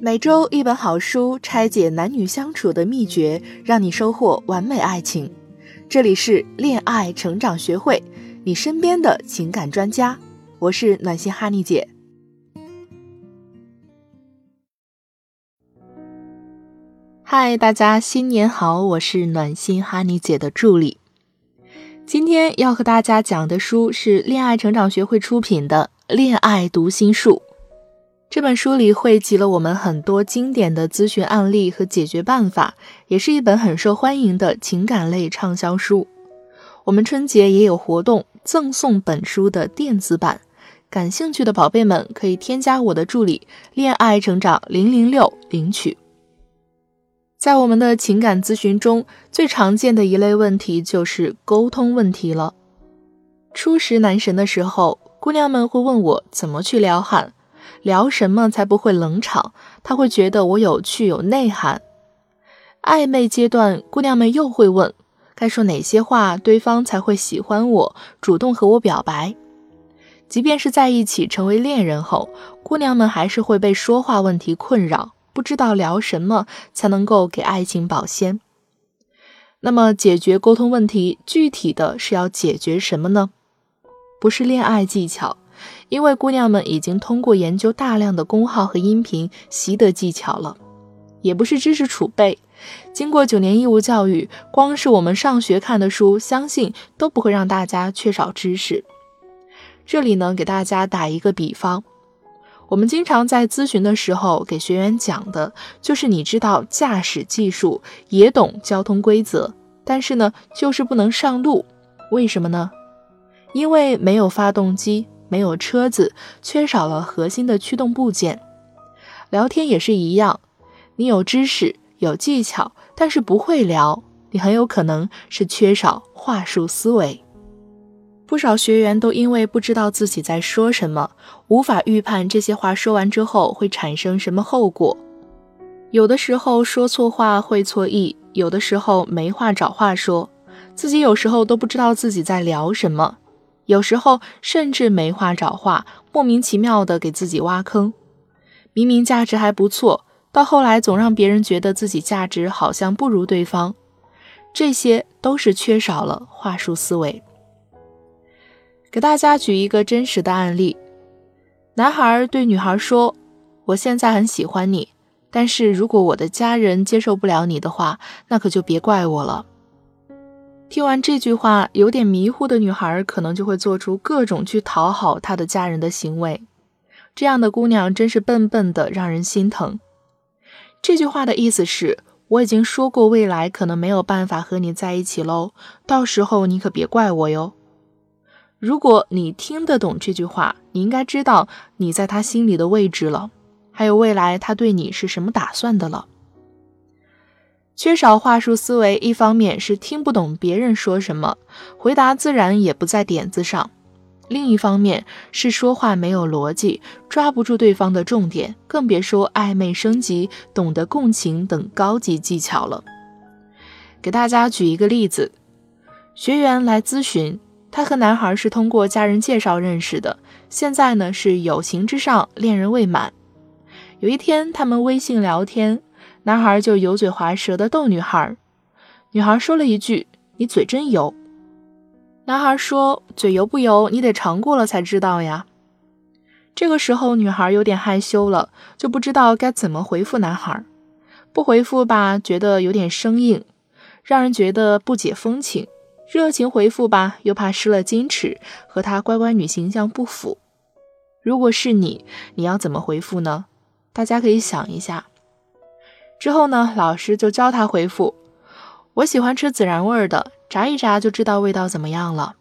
每周一本好书，拆解男女相处的秘诀，让你收获完美爱情。这里是恋爱成长学会，你身边的情感专家。我是暖心哈尼姐。嗨，大家新年好！我是暖心哈尼姐的助理。今天要和大家讲的书是恋爱成长学会出品的《恋爱读心术》。这本书里汇集了我们很多经典的咨询案例和解决办法，也是一本很受欢迎的情感类畅销书。我们春节也有活动，赠送本书的电子版。感兴趣的宝贝们可以添加我的助理“恋爱成长零零六”领取。在我们的情感咨询中，最常见的一类问题就是沟通问题了。初识男神的时候，姑娘们会问我怎么去撩汉。聊什么才不会冷场？他会觉得我有趣有内涵。暧昧阶段，姑娘们又会问，该说哪些话对方才会喜欢我，主动和我表白？即便是在一起成为恋人后，姑娘们还是会被说话问题困扰，不知道聊什么才能够给爱情保鲜。那么，解决沟通问题，具体的是要解决什么呢？不是恋爱技巧。因为姑娘们已经通过研究大量的公号和音频习得技巧了，也不是知识储备。经过九年义务教育，光是我们上学看的书，相信都不会让大家缺少知识。这里呢，给大家打一个比方，我们经常在咨询的时候给学员讲的就是：你知道驾驶技术，也懂交通规则，但是呢，就是不能上路，为什么呢？因为没有发动机。没有车子，缺少了核心的驱动部件。聊天也是一样，你有知识、有技巧，但是不会聊，你很有可能是缺少话术思维。不少学员都因为不知道自己在说什么，无法预判这些话说完之后会产生什么后果。有的时候说错话会错意，有的时候没话找话说，自己有时候都不知道自己在聊什么。有时候甚至没话找话，莫名其妙的给自己挖坑。明明价值还不错，到后来总让别人觉得自己价值好像不如对方。这些都是缺少了话术思维。给大家举一个真实的案例：男孩对女孩说：“我现在很喜欢你，但是如果我的家人接受不了你的话，那可就别怪我了。”听完这句话，有点迷糊的女孩可能就会做出各种去讨好她的家人的行为。这样的姑娘真是笨笨的，让人心疼。这句话的意思是，我已经说过，未来可能没有办法和你在一起喽，到时候你可别怪我哟。如果你听得懂这句话，你应该知道你在他心里的位置了，还有未来他对你是什么打算的了。缺少话术思维，一方面是听不懂别人说什么，回答自然也不在点子上；另一方面是说话没有逻辑，抓不住对方的重点，更别说暧昧升级、懂得共情等高级技巧了。给大家举一个例子：学员来咨询，他和男孩是通过家人介绍认识的，现在呢是友情之上，恋人未满。有一天，他们微信聊天。男孩就油嘴滑舌的逗女孩，女孩说了一句：“你嘴真油。”男孩说：“嘴油不油，你得尝过了才知道呀。”这个时候，女孩有点害羞了，就不知道该怎么回复男孩。不回复吧，觉得有点生硬，让人觉得不解风情；热情回复吧，又怕失了矜持，和他乖乖女形象不符。如果是你，你要怎么回复呢？大家可以想一下。之后呢，老师就教他回复：“我喜欢吃孜然味的，炸一炸就知道味道怎么样了。”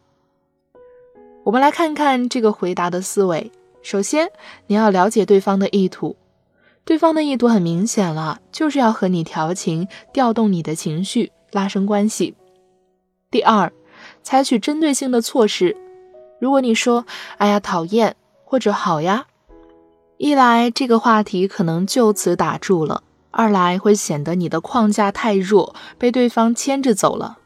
我们来看看这个回答的思维。首先，你要了解对方的意图，对方的意图很明显了，就是要和你调情，调动你的情绪，拉升关系。第二，采取针对性的措施。如果你说“哎呀，讨厌”或者“好呀”，一来这个话题可能就此打住了。二来会显得你的框架太弱，被对方牵着走了。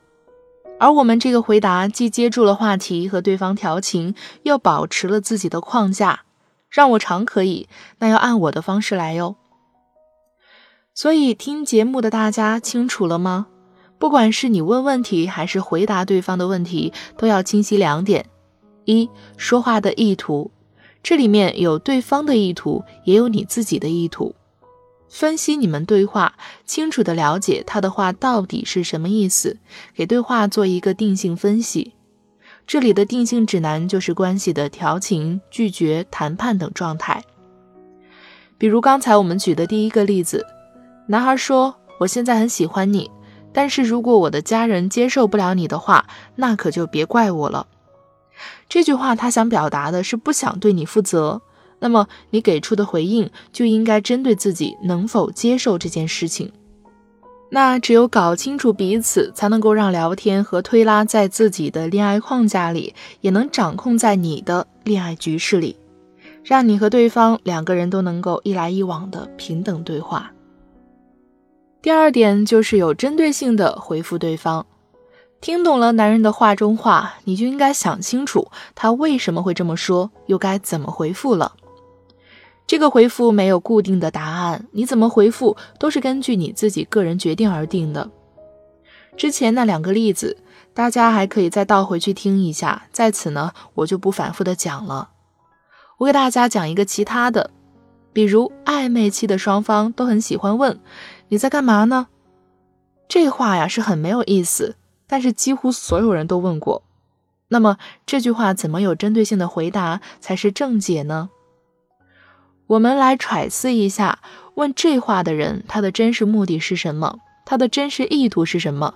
而我们这个回答既接住了话题和对方调情，又保持了自己的框架。让我尝可以，那要按我的方式来哟。所以听节目的大家清楚了吗？不管是你问问题还是回答对方的问题，都要清晰两点：一说话的意图，这里面有对方的意图，也有你自己的意图。分析你们对话，清楚的了解他的话到底是什么意思，给对话做一个定性分析。这里的定性指南就是关系的调情、拒绝、谈判等状态。比如刚才我们举的第一个例子，男孩说：“我现在很喜欢你，但是如果我的家人接受不了你的话，那可就别怪我了。”这句话他想表达的是不想对你负责。那么你给出的回应就应该针对自己能否接受这件事情。那只有搞清楚彼此，才能够让聊天和推拉在自己的恋爱框架里，也能掌控在你的恋爱局势里，让你和对方两个人都能够一来一往的平等对话。第二点就是有针对性的回复对方，听懂了男人的话中话，你就应该想清楚他为什么会这么说，又该怎么回复了。这个回复没有固定的答案，你怎么回复都是根据你自己个人决定而定的。之前那两个例子，大家还可以再倒回去听一下，在此呢我就不反复的讲了。我给大家讲一个其他的，比如暧昧期的双方都很喜欢问你在干嘛呢？这话呀是很没有意思，但是几乎所有人都问过。那么这句话怎么有针对性的回答才是正解呢？我们来揣测一下，问这话的人，他的真实目的是什么？他的真实意图是什么？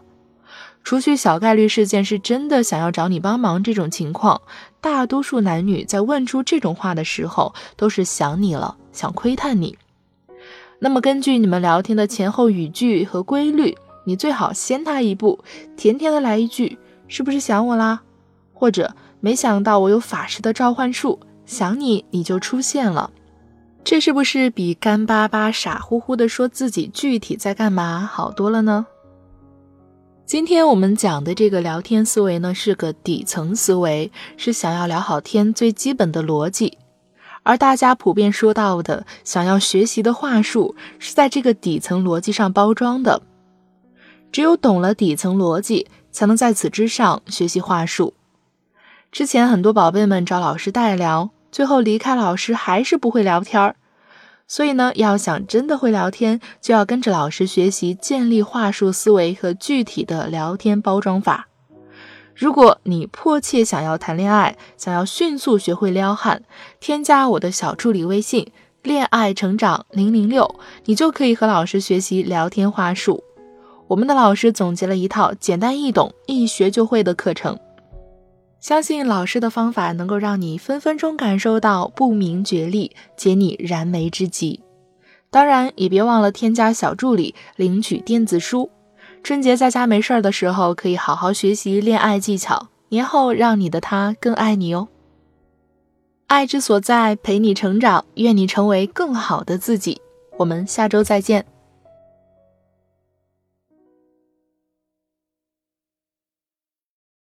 除去小概率事件是真的想要找你帮忙这种情况，大多数男女在问出这种话的时候，都是想你了，想窥探你。那么根据你们聊天的前后语句和规律，你最好先他一步，甜甜的来一句：“是不是想我啦？”或者“没想到我有法师的召唤术，想你你就出现了。”这是不是比干巴巴、傻乎乎的说自己具体在干嘛好多了呢？今天我们讲的这个聊天思维呢，是个底层思维，是想要聊好天最基本的逻辑。而大家普遍说到的想要学习的话术，是在这个底层逻辑上包装的。只有懂了底层逻辑，才能在此之上学习话术。之前很多宝贝们找老师代聊。最后离开老师还是不会聊天儿，所以呢，要想真的会聊天，就要跟着老师学习建立话术思维和具体的聊天包装法。如果你迫切想要谈恋爱，想要迅速学会撩汉，添加我的小助理微信“恋爱成长零零六”，你就可以和老师学习聊天话术。我们的老师总结了一套简单易懂、一学就会的课程。相信老师的方法能够让你分分钟感受到不明觉厉，解你燃眉之急。当然，也别忘了添加小助理领取电子书。春节在家没事儿的时候，可以好好学习恋爱技巧，年后让你的他更爱你哦。爱之所在，陪你成长，愿你成为更好的自己。我们下周再见。